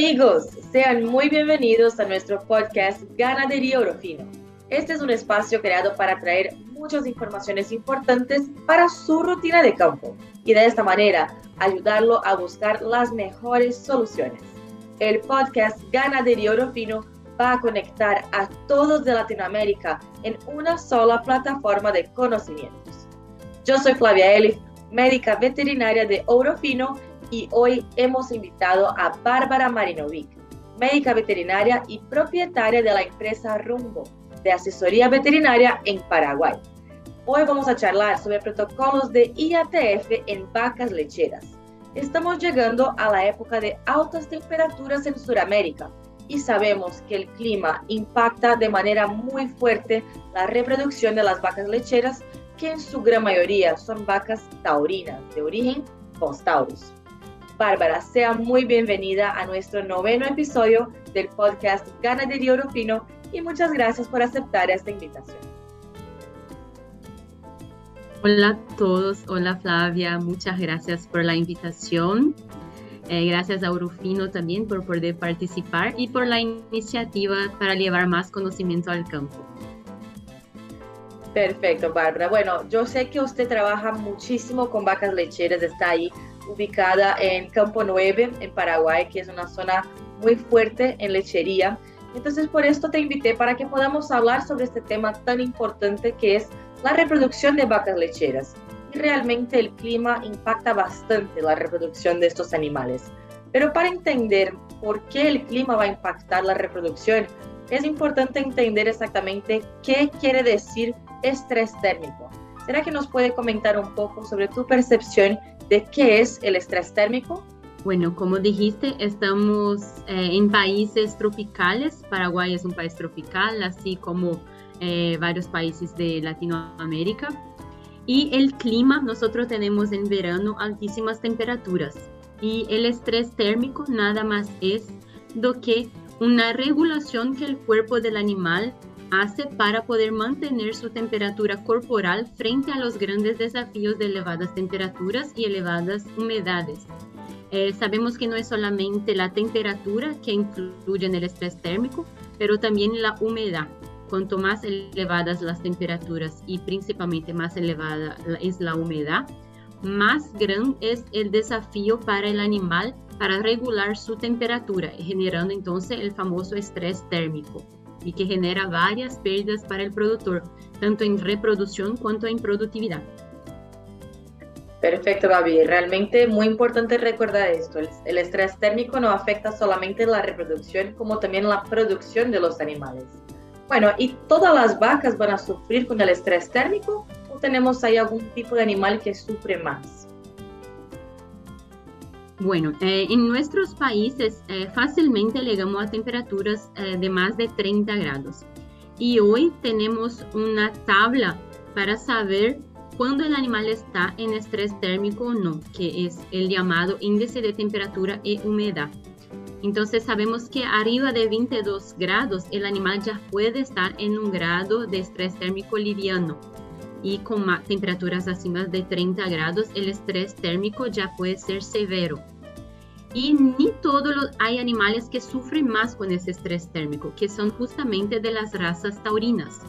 amigos, sean muy bienvenidos a nuestro podcast Ganadería Orofino. Este es un espacio creado para traer muchas informaciones importantes para su rutina de campo y de esta manera ayudarlo a buscar las mejores soluciones. El podcast Ganadería Orofino va a conectar a todos de Latinoamérica en una sola plataforma de conocimientos. Yo soy Flavia Elif, médica veterinaria de Orofino y hoy hemos invitado a Bárbara Marinovic, médica veterinaria y propietaria de la empresa Rumbo de asesoría veterinaria en Paraguay. Hoy vamos a charlar sobre protocolos de IATF en vacas lecheras. Estamos llegando a la época de altas temperaturas en Sudamérica y sabemos que el clima impacta de manera muy fuerte la reproducción de las vacas lecheras, que en su gran mayoría son vacas taurinas de origen post-taurus. Bárbara, sea muy bienvenida a nuestro noveno episodio del podcast Ganadería Europino y muchas gracias por aceptar esta invitación. Hola a todos, hola Flavia, muchas gracias por la invitación. Eh, gracias a Urufino también por poder participar y por la iniciativa para llevar más conocimiento al campo. Perfecto, Bárbara. Bueno, yo sé que usted trabaja muchísimo con vacas lecheras, está ahí ubicada en Campo 9, en Paraguay, que es una zona muy fuerte en lechería. Entonces, por esto te invité para que podamos hablar sobre este tema tan importante que es la reproducción de vacas lecheras. Y realmente el clima impacta bastante la reproducción de estos animales. Pero para entender por qué el clima va a impactar la reproducción, es importante entender exactamente qué quiere decir estrés térmico. ¿Será que nos puede comentar un poco sobre tu percepción de qué es el estrés térmico? Bueno, como dijiste, estamos eh, en países tropicales. Paraguay es un país tropical, así como eh, varios países de Latinoamérica. Y el clima, nosotros tenemos en verano altísimas temperaturas. Y el estrés térmico nada más es do que una regulación que el cuerpo del animal hace para poder mantener su temperatura corporal frente a los grandes desafíos de elevadas temperaturas y elevadas humedades. Eh, sabemos que no es solamente la temperatura que influye en el estrés térmico, pero también la humedad. Cuanto más elevadas las temperaturas y principalmente más elevada es la humedad, más grande es el desafío para el animal para regular su temperatura, generando entonces el famoso estrés térmico y que genera varias pérdidas para el productor, tanto en reproducción cuanto en productividad. Perfecto, Gaby. Realmente muy importante recordar esto. El, estrés térmico no afecta solamente la reproducción, como también la producción de los animales. Bueno, ¿y todas las vacas van a sufrir con el estrés térmico o tenemos ahí algún tipo de animal que sufre más? Bueno, eh, en nuestros países eh, fácilmente llegamos a temperaturas eh, de más de 30 grados. Y hoy tenemos una tabla para saber cuándo el animal está en estrés térmico o no, que es el llamado índice de temperatura y humedad. Entonces sabemos que arriba de 22 grados el animal ya puede estar en un grado de estrés térmico liviano y con temperaturas acima de 30 grados, el estrés térmico ya puede ser severo. Y ni todos hay animales que sufren más con ese estrés térmico, que son justamente de las razas taurinas.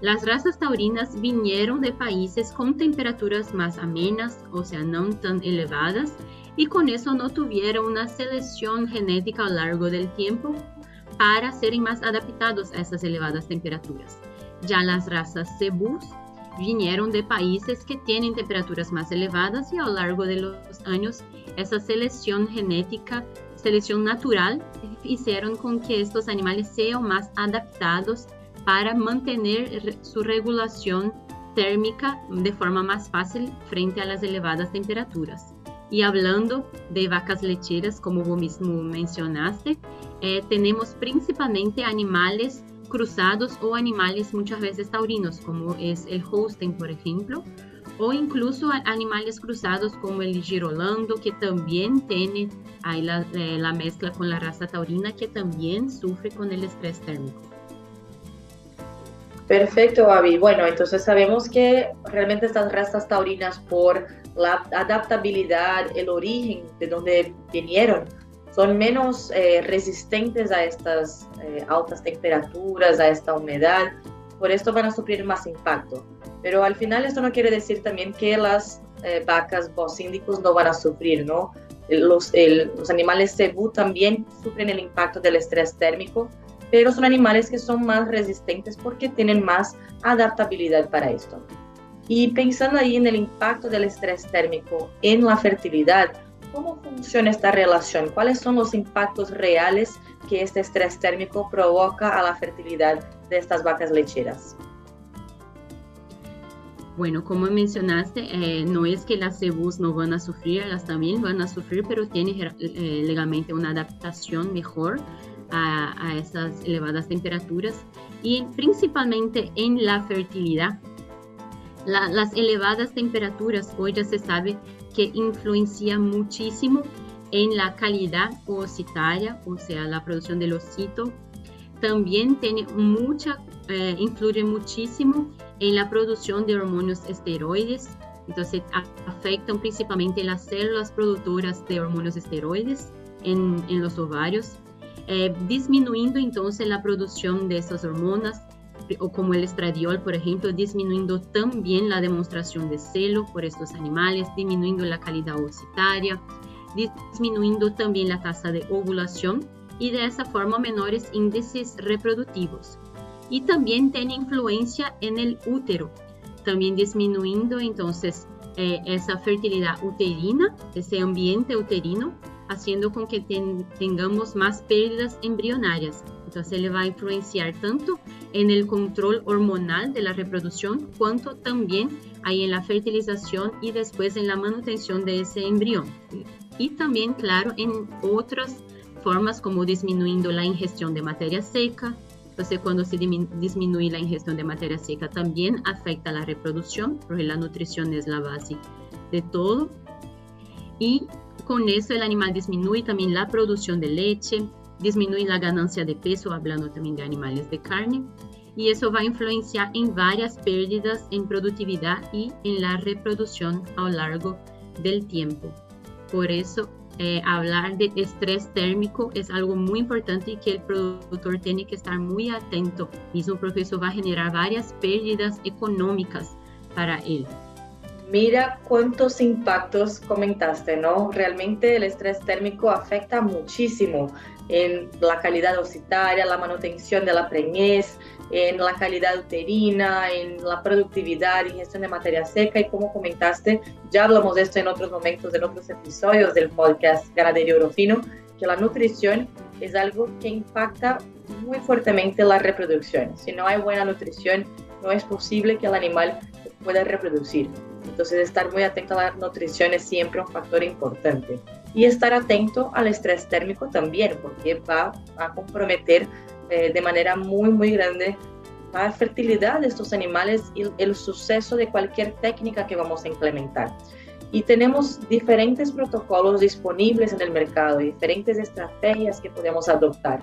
Las razas taurinas vinieron de países con temperaturas más amenas, o sea, no tan elevadas, y con eso no tuvieron una selección genética a lo largo del tiempo para ser más adaptados a esas elevadas temperaturas. Ya las razas cebús vinieron de países que tienen temperaturas más elevadas y a lo largo de los años esa selección genética, selección natural, hicieron con que estos animales sean más adaptados para mantener su regulación térmica de forma más fácil frente a las elevadas temperaturas. Y hablando de vacas lecheras, como vos mismo mencionaste, eh, tenemos principalmente animales cruzados o animales muchas veces taurinos, como es el Holstein, por ejemplo, o incluso animales cruzados como el girolando, que también tiene ahí la, eh, la mezcla con la raza taurina, que también sufre con el estrés térmico. Perfecto, Avi. Bueno, entonces sabemos que realmente estas razas taurinas por la adaptabilidad, el origen de donde vinieron, son menos eh, resistentes a estas eh, altas temperaturas, a esta humedad, por esto van a sufrir más impacto. Pero al final esto no quiere decir también que las eh, vacas bocíndicos no van a sufrir, ¿no? Los, los animales cebú también sufren el impacto del estrés térmico, pero son animales que son más resistentes porque tienen más adaptabilidad para esto. Y pensando ahí en el impacto del estrés térmico en la fertilidad, ¿cómo funciona esta relación? ¿Cuáles son los impactos reales que este estrés térmico provoca a la fertilidad de estas vacas lecheras? Bueno, como mencionaste, eh, no es que las cebús no van a sufrir, ellas también van a sufrir, pero tienen eh, legalmente una adaptación mejor a, a esas elevadas temperaturas y principalmente en la fertilidad las elevadas temperaturas hoy ya se sabe que influencian muchísimo en la calidad oocitaria, o sea, la producción del ocito. También tiene mucha, eh, influye muchísimo en la producción de hormonas esteroides. Entonces, afectan principalmente las células productoras de hormonas esteroides en, en los ovarios, eh, disminuyendo entonces la producción de esas hormonas o como el estradiol, por ejemplo, disminuyendo también la demostración de celo por estos animales, disminuyendo la calidad oocitaria, disminuyendo también la tasa de ovulación y de esa forma menores índices reproductivos. Y también tiene influencia en el útero, también disminuyendo entonces eh, esa fertilidad uterina, ese ambiente uterino, haciendo con que tengamos más pérdidas embrionarias. Entonces le va a influenciar tanto en el control hormonal de la reproducción, cuanto también ahí en la fertilización y después en la manutención de ese embrión. Y también, claro, en otras formas como disminuyendo la ingestión de materia seca. Entonces, cuando se disminuye la ingestión de materia seca, también afecta la reproducción, porque la nutrición es la base de todo. Y con eso el animal disminuye también la producción de leche, disminuye la ganancia de peso, hablando también de animales de carne, y eso va a influenciar en varias pérdidas en productividad y en la reproducción a lo largo del tiempo. Por eso, eh, hablar de estrés térmico es algo muy importante y que el productor tiene que estar muy atento, mismo porque eso va a generar varias pérdidas económicas para él. Mira cuántos impactos comentaste, ¿no? Realmente el estrés térmico afecta muchísimo en la calidad ossitaria, la manutención de la preñez, en la calidad uterina, en la productividad, ingestión de materia seca y como comentaste, ya hablamos de esto en otros momentos, en otros episodios del podcast Ganadería Orofino, que la nutrición es algo que impacta muy fuertemente la reproducción. Si no hay buena nutrición, no es posible que el animal pueda reproducir. Entonces, estar muy atento a la nutrición es siempre un factor importante. Y estar atento al estrés térmico también, porque va a comprometer eh, de manera muy, muy grande la fertilidad de estos animales y el suceso de cualquier técnica que vamos a implementar. Y tenemos diferentes protocolos disponibles en el mercado, diferentes estrategias que podemos adoptar.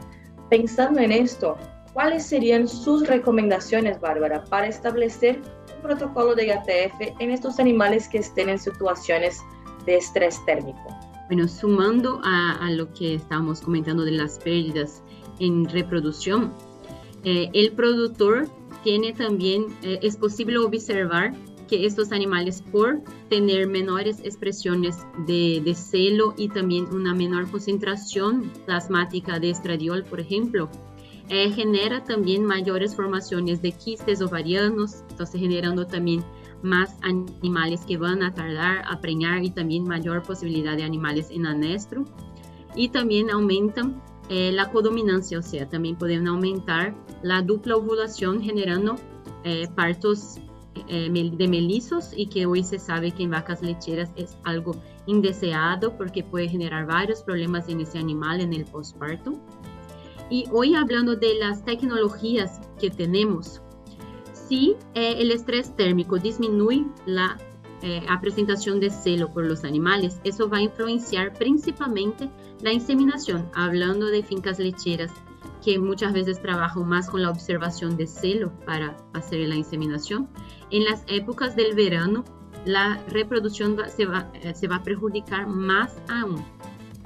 Pensando en esto, ¿cuáles serían sus recomendaciones, Bárbara, para establecer protocolo de IATF en estos animales que estén en situaciones de estrés térmico? Bueno, sumando a, lo que estábamos comentando de las pérdidas en reproducción, eh, el productor tiene también, eh, es posible observar que estos animales, por tener menores expresiones de, de, celo y también una menor concentración plasmática de estradiol, por ejemplo, eh, genera también mayores formaciones de quistes ovarianos, entonces generando también más animales que van a tardar a preñar y también mayor posibilidad de animales en anestro. Y también aumentan eh, la codominancia, o sea, también pueden aumentar la dupla ovulación generando eh, partos de melizos y que hoy se sabe que en vacas lecheras es algo indeseado porque puede generar varios problemas en ese animal en el postparto. Y hoy hablando de las tecnologías que tenemos, si eh, el estrés térmico disminuye la eh, presentación de celo por los animales, eso va a influenciar principalmente la inseminación, hablando de fincas lecheras que muchas veces trabajan más con la observación de celo para hacer la inseminación. En las épocas del verano, la reproducción se, va, eh, se va a perjudicar más aún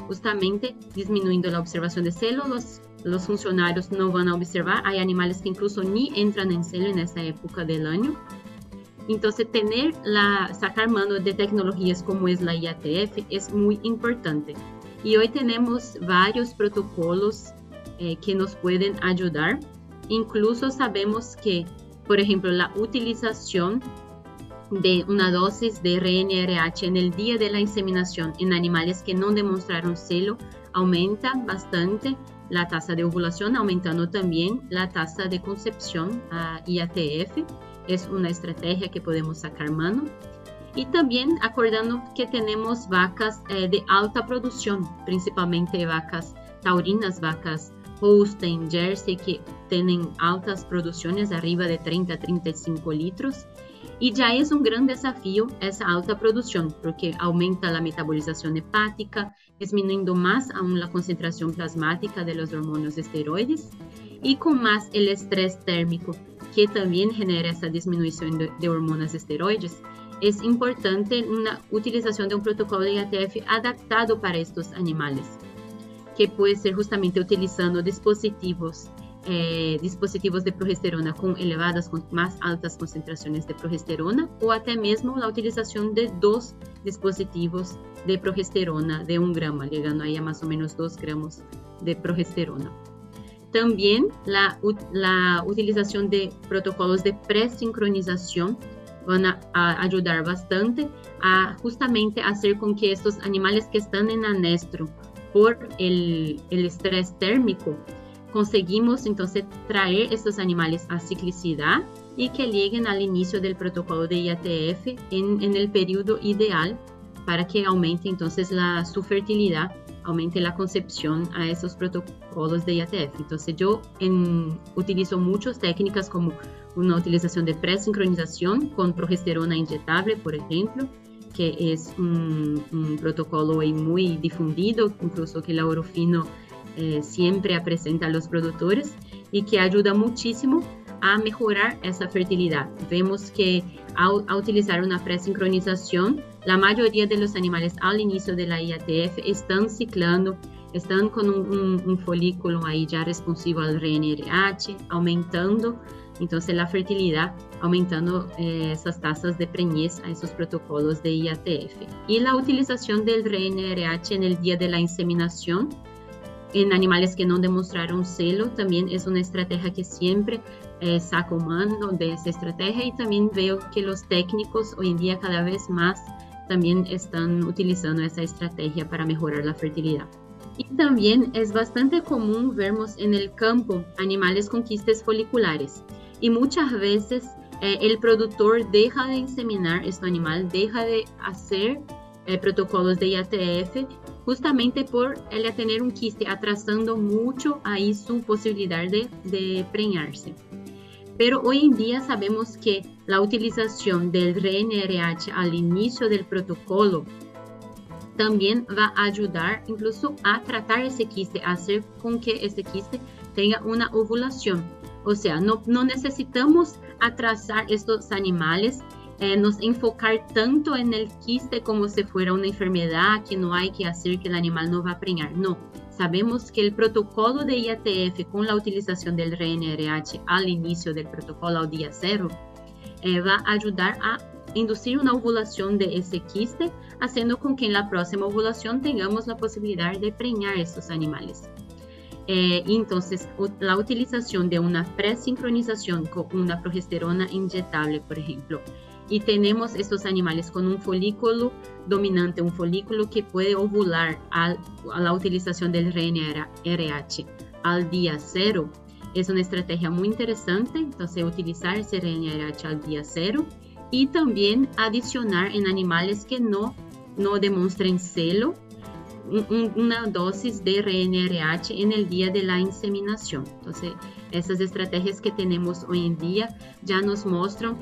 justamente disminuyendo la observación de celo, los, los funcionarios no van a observar, hay animales que incluso ni entran en celo en esa época del año. Entonces, tener la, sacar mano de tecnologías como es la IATF es muy importante. Y hoy tenemos varios protocolos eh, que nos pueden ayudar. Incluso sabemos que, por ejemplo, la utilización de una dosis de RNRH en el día de la inseminación en animales que no demostraron celo aumenta bastante la tasa de ovulación, aumentando también la tasa de concepción a IATF. Es una estrategia que podemos sacar mano. Y también acordando que tenemos vacas eh, de alta producción, principalmente vacas taurinas, vacas Holstein, Jersey, que tienen altas producciones arriba de 30 a 35 litros. Y ya es un gran desafío esa alta producción, porque aumenta la metabolización hepática, disminuyendo más aún la concentración plasmática de los hormonas esteroides y con más el estrés térmico, que también genera esa disminución de, hormonas esteroides. Es importante una utilización de un protocolo de IATF adaptado para estos animales, que puede ser justamente utilizando dispositivos eh, dispositivos de progesterona con elevadas, más altas concentraciones de progesterona o hasta mismo la utilización de dos dispositivos de progesterona de un gramo, llegando ahí a más o menos dos gramos de progesterona. También la, la utilización de protocolos de presincronización van a, ayudar bastante a justamente hacer con que estos animales que están en anestro por el estrés térmico conseguimos entonces traer estos animales a ciclicidad y que lleguen al inicio del protocolo de IATF en, el periodo ideal para que aumente entonces la, su fertilidad, aumente la concepción a esos protocolos de IATF. Entonces yo en, utilizo muchas técnicas como una utilización de presincronización con progesterona inyectable, por ejemplo, que es un, un protocolo muy difundido, incluso que la Orofino eh, siempre apresenta a los productores y que ayuda muchísimo a mejorar esa fertilidad. Vemos que al, utilizar una presincronización, la mayoría de los animales al inicio de la IATF están ciclando, están con un folículo ahí ya responsivo al RNRH, aumentando entonces la fertilidad, aumentando eh, esas tasas de preñez a esos protocolos de IATF. Y la utilización del RNRH en el día de la inseminación en animales que no demostraron celo, también es una estrategia que siempre eh, saco mano de esa estrategia y también veo que los técnicos hoy en día cada vez más también están utilizando esa estrategia para mejorar la fertilidad. Y también es bastante común vermos en el campo animales con quistes foliculares y muchas veces eh, el productor deja de inseminar este animal, deja de hacer eh, protocolos de IATF justamente por ella tener un quiste, atrasando mucho ahí su posibilidad de, de preñarse. Pero hoy en día sabemos que la utilización del RNRH al inicio del protocolo también va a ayudar incluso a tratar ese quiste, a hacer con que ese quiste tenga una ovulación. O sea, no, no necesitamos atrasar estos animales eh, nos enfocar tanto en el quiste como si fuera una enfermedad que no hay que hacer que el animal no va a preñar. No, sabemos que el protocolo de IATF con la utilización del RNRH al inicio del protocolo al día cero eh, va a ayudar a inducir una ovulación de ese quiste, haciendo con que en la próxima ovulación tengamos la posibilidad de preñar estos animales. Eh, entonces, la utilización de una presincronización con una progesterona inyectable, por ejemplo, y tenemos estos animales con un folículo dominante, un folículo que puede ovular a la utilización del RNRH al día cero. Es una estrategia muy interesante, entonces utilizar ese RNRH al día cero y también adicionar en animales que no, no demuestren celo una dosis de RNRH en el día de la inseminación. Entonces, esas estrategias que tenemos hoy en día ya nos muestran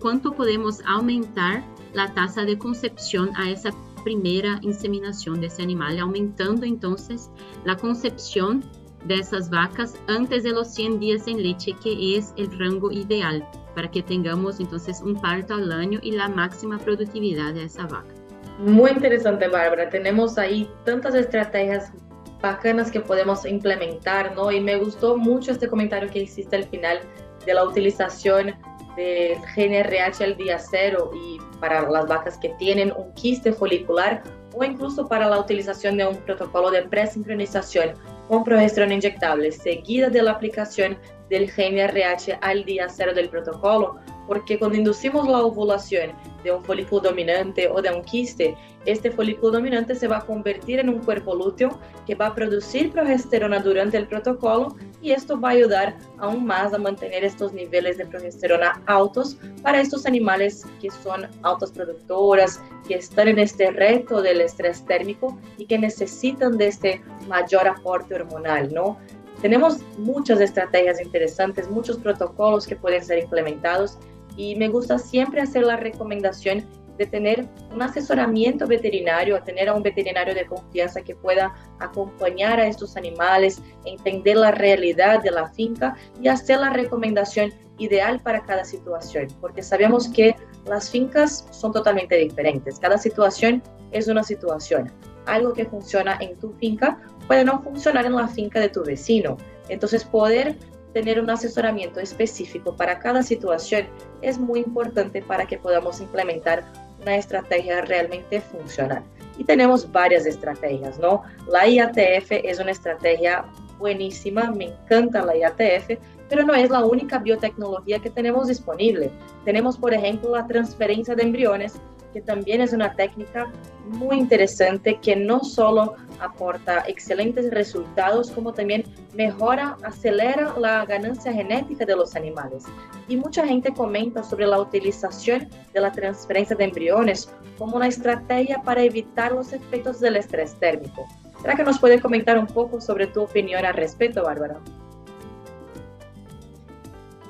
cuánto podemos aumentar la tasa de concepción a esa primera inseminación de ese animal, aumentando entonces la concepción de esas vacas antes de los 100 días en leche, que es el rango ideal para que tengamos entonces un parto al año y la máxima productividad de esa vaca. Muy interesante, Bárbara. Tenemos ahí tantas estrategias bacanas que podemos implementar, ¿no? Y me gustó mucho este comentario que hiciste al final de la utilización del GNRH al día cero y para las vacas que tienen un quiste folicular o incluso para la utilización de un protocolo de presincronización con progesterona inyectable seguida de la aplicación del GNRH al día cero del protocolo, porque cuando inducimos la ovulación de un folículo dominante o de un quiste, este folículo dominante se va a convertir en un cuerpo lúteo que va a producir progesterona durante el protocolo y esto va a ayudar aún más a mantener estos niveles de progesterona altos para estos animales que son altas productoras, que están en este reto del estrés térmico y que necesitan de este mayor aporte hormonal, ¿no? Tenemos muchas estrategias interesantes, muchos protocolos que pueden ser implementados y me gusta siempre hacer la recomendación de tener un asesoramiento veterinario, tener a un veterinario de confianza que pueda acompañar a estos animales, entender la realidad de la finca y hacer la recomendación ideal para cada situación, porque sabemos que las fincas son totalmente diferentes, cada situación es una situación. Algo que funciona en tu finca puede no funcionar en la finca de tu vecino. Entonces, poder tener un asesoramiento específico para cada situación es muy importante para que podamos implementar una estrategia realmente funcional. Y tenemos varias estrategias, ¿no? La IATF es una estrategia buenísima, me encanta la IATF, pero no es la única biotecnología que tenemos disponible. Tenemos, por ejemplo, la transferencia de embriones, que también es una técnica muy interesante que no solo aporta excelentes resultados, como también mejora, acelera la ganancia genética de los animales. Y mucha gente comenta sobre la utilización de la transferencia de embriones como una estrategia para evitar los efectos del estrés térmico. ¿Será que nos puede comentar un poco sobre tu opinión al respecto, Bárbara?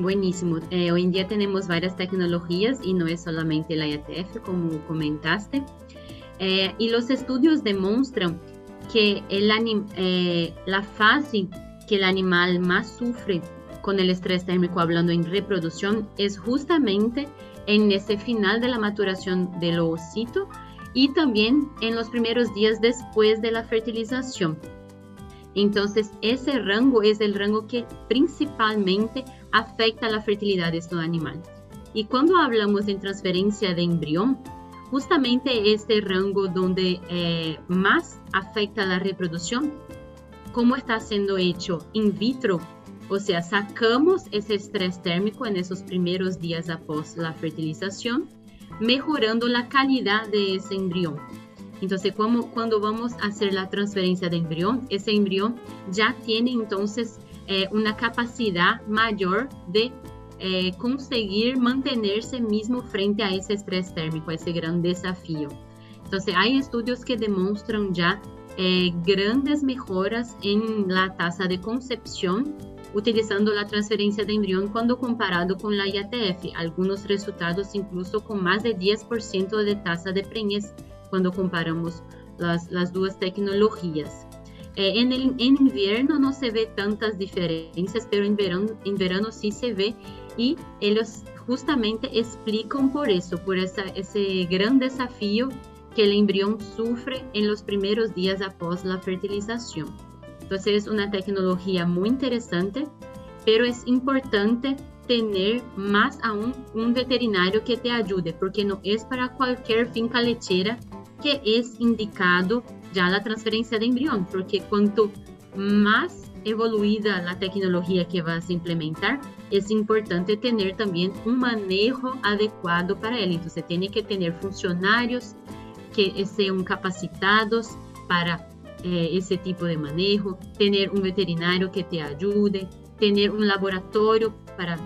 Buenísimo. Eh, hoy en día tenemos varias tecnologías y no es solamente la IATF, como comentaste. Eh, y los estudios demuestran que el eh, la fase que el animal más sufre con el estrés térmico, hablando en reproducción, es justamente en ese final de la maturación del ovocito y también en los primeros días después de la fertilización. Entonces, ese rango es el rango que principalmente afecta la fertilidad de estos animales. Y cuando hablamos de transferencia de embrión, justamente este rango donde eh, más afecta la reproducción, ¿cómo está siendo hecho in vitro? O sea, sacamos ese estrés térmico en esos primeros días após la fertilización, mejorando la calidad de ese embrión. Entonces, como, cuando vamos a hacer la transferencia de embrión, ese embrión ya tiene entonces eh, una capacidad mayor de eh, conseguir mantenerse mismo frente a ese estrés térmico, a ese gran desafío. Entonces, hay estudios que demuestran ya eh, grandes mejoras en la tasa de concepción utilizando la transferencia de embrión cuando comparado con la IATF. Algunos resultados incluso con más de 10% de tasa de preñez cuando comparamos las, las dos tecnologías. Eh, en, el, en invierno no se ve tantas diferencias, pero en verano, en verano sí se ve y ellos justamente explican por eso, por esa, ese gran desafío que el embrión sufre en los primeros días após la fertilización. Entonces es una tecnología muy interesante, pero es importante tener más aún un veterinario que te ayude, porque no es para cualquier finca lechera que es indicado ya la transferencia de embrión, porque cuanto más evoluida la tecnología que vas a implementar, es importante tener también un manejo adecuado para él. Entonces, tiene que tener funcionarios que sean capacitados para eh, ese tipo de manejo, tener un veterinario que te ayude, tener un laboratorio para,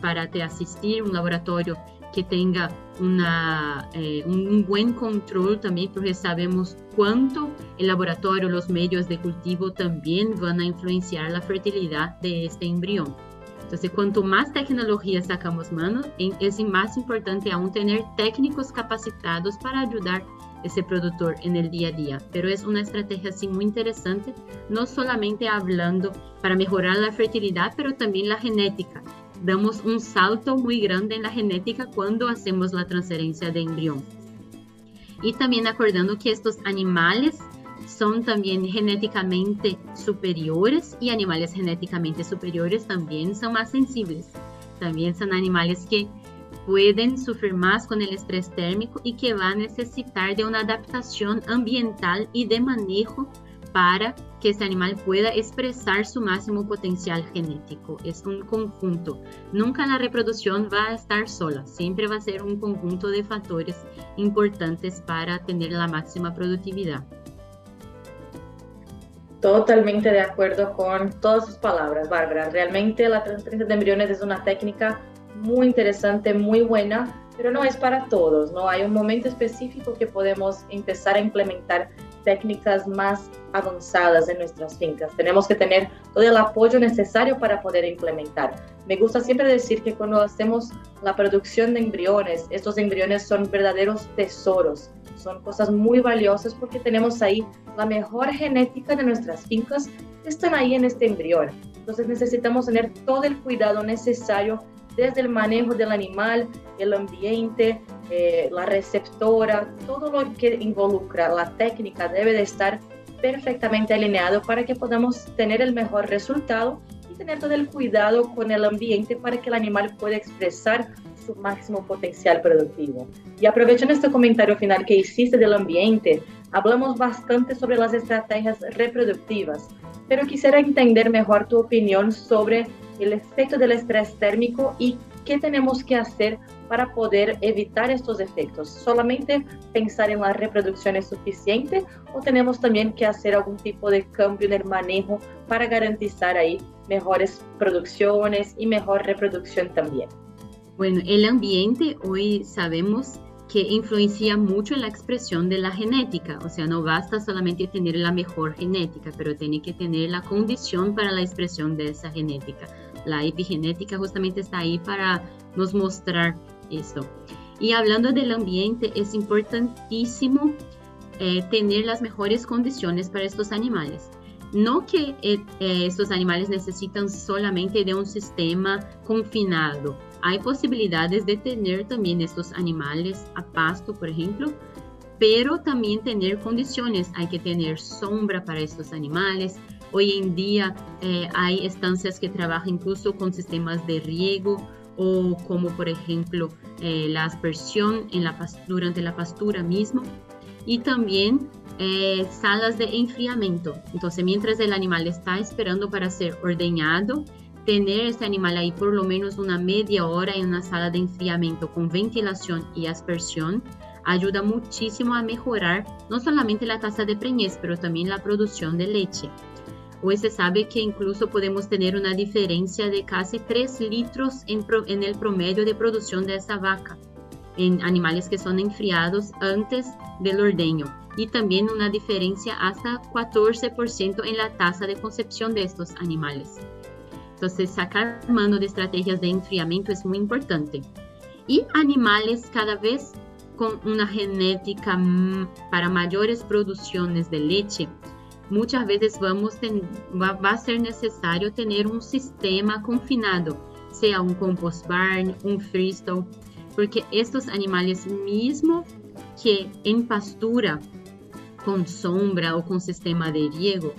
para te asistir, un laboratorio que tenga una, eh, un buen control también, porque sabemos cuánto el laboratorio, los medios de cultivo también van a influenciar la fertilidad de este embrión. Entonces, cuanto más tecnología sacamos mano, es más importante aún tener técnicos capacitados para ayudar ese productor en el día a día. Pero es una estrategia así muy interesante, no solamente hablando para mejorar la fertilidad, pero también la genética damos un salto muy grande en la genética cuando hacemos la transferencia de embrión. Y también acordando que estos animales son también genéticamente superiores y animales genéticamente superiores también son más sensibles. También son animales que pueden sufrir más con el estrés térmico y que van a necesitar de una adaptación ambiental y de manejo para que este animal pueda expresar su máximo potencial genético. Es un conjunto. Nunca la reproducción va a estar sola. Siempre va a ser un conjunto de factores importantes para tener la máxima productividad. Totalmente de acuerdo con todas sus palabras, Bárbara. Realmente la transferencia de embriones es una técnica muy interesante, muy buena, pero no es para todos, ¿no? Hay un momento específico que podemos empezar a implementar técnicas más avanzadas en nuestras fincas. Tenemos que tener todo el apoyo necesario para poder implementar. Me gusta siempre decir que cuando hacemos la producción de embriones, estos embriones son verdaderos tesoros, son cosas muy valiosas porque tenemos ahí la mejor genética de nuestras fincas están ahí en este embrión. Entonces necesitamos tener todo el cuidado necesario desde el manejo del animal, el ambiente, eh, la receptora, todo lo que involucra la técnica debe de estar perfectamente alineado para que podamos tener el mejor resultado y tener todo el cuidado con el ambiente para que el animal pueda expresar su máximo potencial productivo. Y aprovechando este comentario final que hiciste del ambiente, hablamos bastante sobre las estrategias reproductivas, pero quisiera entender mejor tu opinión sobre el efecto del estrés térmico y qué tenemos que hacer para poder evitar estos efectos. ¿Solamente pensar en la reproducción es suficiente o tenemos también que hacer algún tipo de cambio en el manejo para garantizar ahí mejores producciones y mejor reproducción también? Bueno, el ambiente hoy sabemos que influencia mucho en la expresión de la genética, o sea, no basta solamente tener la mejor genética, pero tiene que tener la condición para la expresión de esa genética. La epigenética justamente está ahí para nos mostrar esto. Y hablando del ambiente, es importantísimo eh, tener las mejores condiciones para estos animales. No que eh, eh, estos animales necesitan solamente de un sistema confinado. Hay posibilidades de tener también estos animales a pasto, por ejemplo, pero también tener condiciones. Hay que tener sombra para estos animales, Hoy en día eh, hay estancias que trabajan incluso con sistemas de riego o como por ejemplo eh, la aspersión en la, durante la pastura mismo y también eh, salas de enfriamiento. Entonces mientras el animal está esperando para ser ordeñado, tener este animal ahí por lo menos una media hora en una sala de enfriamiento con ventilación y aspersión ayuda muchísimo a mejorar no solamente la tasa de preñez, pero también la producción de leche. Hoy se sabe que incluso podemos tener una diferencia de casi 3 litros en, el promedio de producción de esta vaca en animales que son enfriados antes del ordeño y también una diferencia hasta 14% en la tasa de concepción de estos animales. Entonces, sacar mano de estrategias de enfriamiento es muy importante. Y animales cada vez con una genética mm, para mayores producciones de leche, muchas veces vamos va, a ser necesario tener un sistema confinado, sea un compost barn, un freestyle, porque estos animales mismo que en pastura con sombra o con sistema de riego,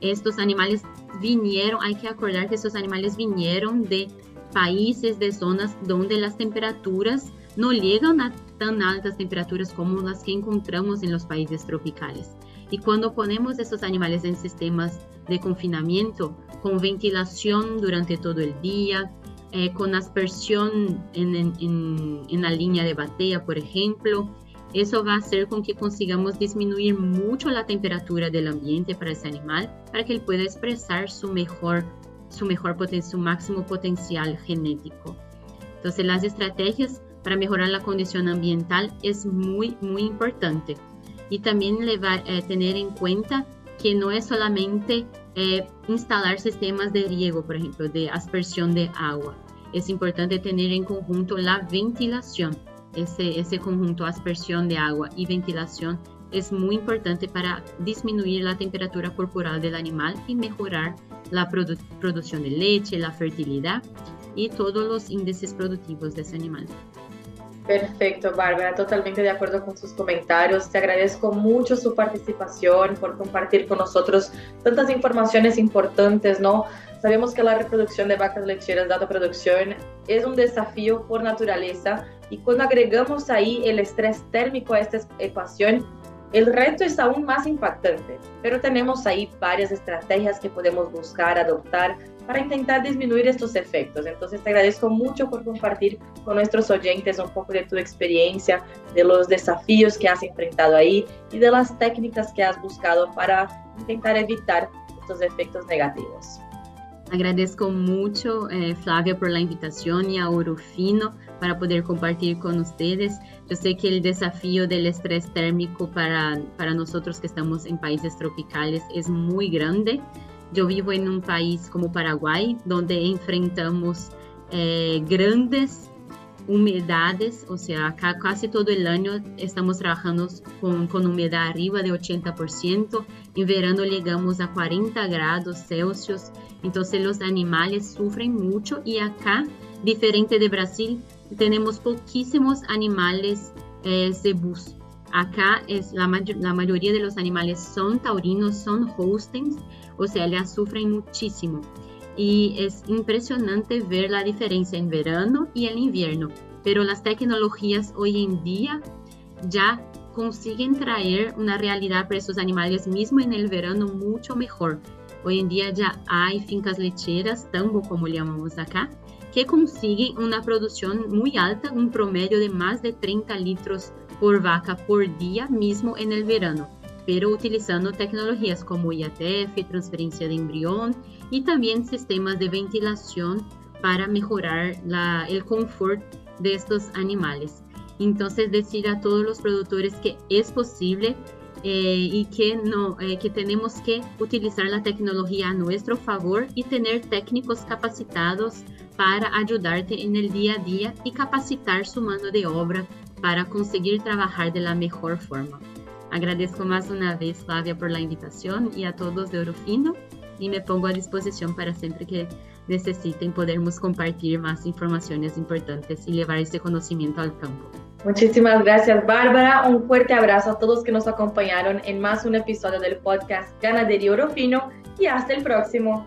estos animales vinieron, hay que acordar que estos animales vinieron de países, de zonas donde las temperaturas no llegan a tan altas temperaturas como las que encontramos en los países tropicales. Y cuando ponemos estos animales en sistemas de confinamiento, con ventilación durante todo el día, eh, con aspersión en, la línea de batea, por ejemplo, eso va a hacer con que consigamos disminuir mucho la temperatura del ambiente para ese animal, para que él pueda expresar su mejor, su mejor su máximo potencial genético. Entonces, las estrategias para mejorar la condición ambiental es muy, muy importante y también le va, eh, tener en cuenta que no es solamente eh, instalar sistemas de riego, por ejemplo, de aspersión de agua. Es importante tener en conjunto la ventilación. Ese, ese conjunto aspersión de agua y ventilación es muy importante para disminuir la temperatura corporal del animal y mejorar la producción de leche, la fertilidad y todos los índices productivos de ese animal. Perfecto, Bárbara, totalmente de acuerdo con sus comentarios. Te agradezco mucho su participación, por compartir con nosotros tantas informaciones importantes, ¿no? Sabemos que la reproducción de vacas lecheras, dada producción, es un desafío por naturaleza y cuando agregamos ahí el estrés térmico a esta ecuación, el reto es aún más impactante, pero tenemos ahí varias estrategias que podemos buscar, adoptar para intentar disminuir estos efectos. Entonces te agradezco mucho por compartir con nuestros oyentes un poco de tu experiencia, de los desafíos que has enfrentado ahí y de las técnicas que has buscado para intentar evitar estos efectos negativos. Agradezco mucho, eh, Flavia, por la invitación y a Orofino para poder compartir con ustedes. Yo sé que el desafío del estrés térmico para, para nosotros que estamos en países tropicales es muy grande. Yo vivo en un país como Paraguay, donde enfrentamos eh, grandes humedades, o sea, acá casi todo el año estamos trabajando con, con humedad arriba de 80%, en verano llegamos a 40 grados Celsius, entonces los animales sufren mucho y acá, diferente de Brasil, tenemos poquísimos animales eh, cebús. Acá es la, la mayoría de los animales son taurinos, son hostings, o sea, ya sufren muchísimo y es impresionante ver la diferencia en verano y en invierno, pero las tecnologías hoy en día ya consiguen traer una realidad para esos animales mismo en el verano mucho mejor. Hoy en día ya hay fincas lecheras, tambo como le llamamos acá, que consiguen una producción muy alta, un promedio de más de 30 litros por vaca por día mismo en el verano pero utilizando tecnologías como IATF, transferencia de embrión y también sistemas de ventilación para mejorar el confort de estos animales. Entonces, decir a todos los productores que es posible eh, y que, no, eh, que tenemos que utilizar la tecnología a nuestro favor y tener técnicos capacitados para ayudarte en el día a día y capacitar su mano de obra para conseguir trabajar de la mejor forma. Agradezco más una vez, Flavia, por la invitación y a todos de Orofino y me pongo a disposición para siempre que necesiten podermos compartir más informaciones importantes y llevar este conocimiento al campo. Muchísimas gracias, Bárbara. Un fuerte abrazo a todos que nos acompañaron en más un episodio del podcast Ganadería Orofino y hasta el próximo.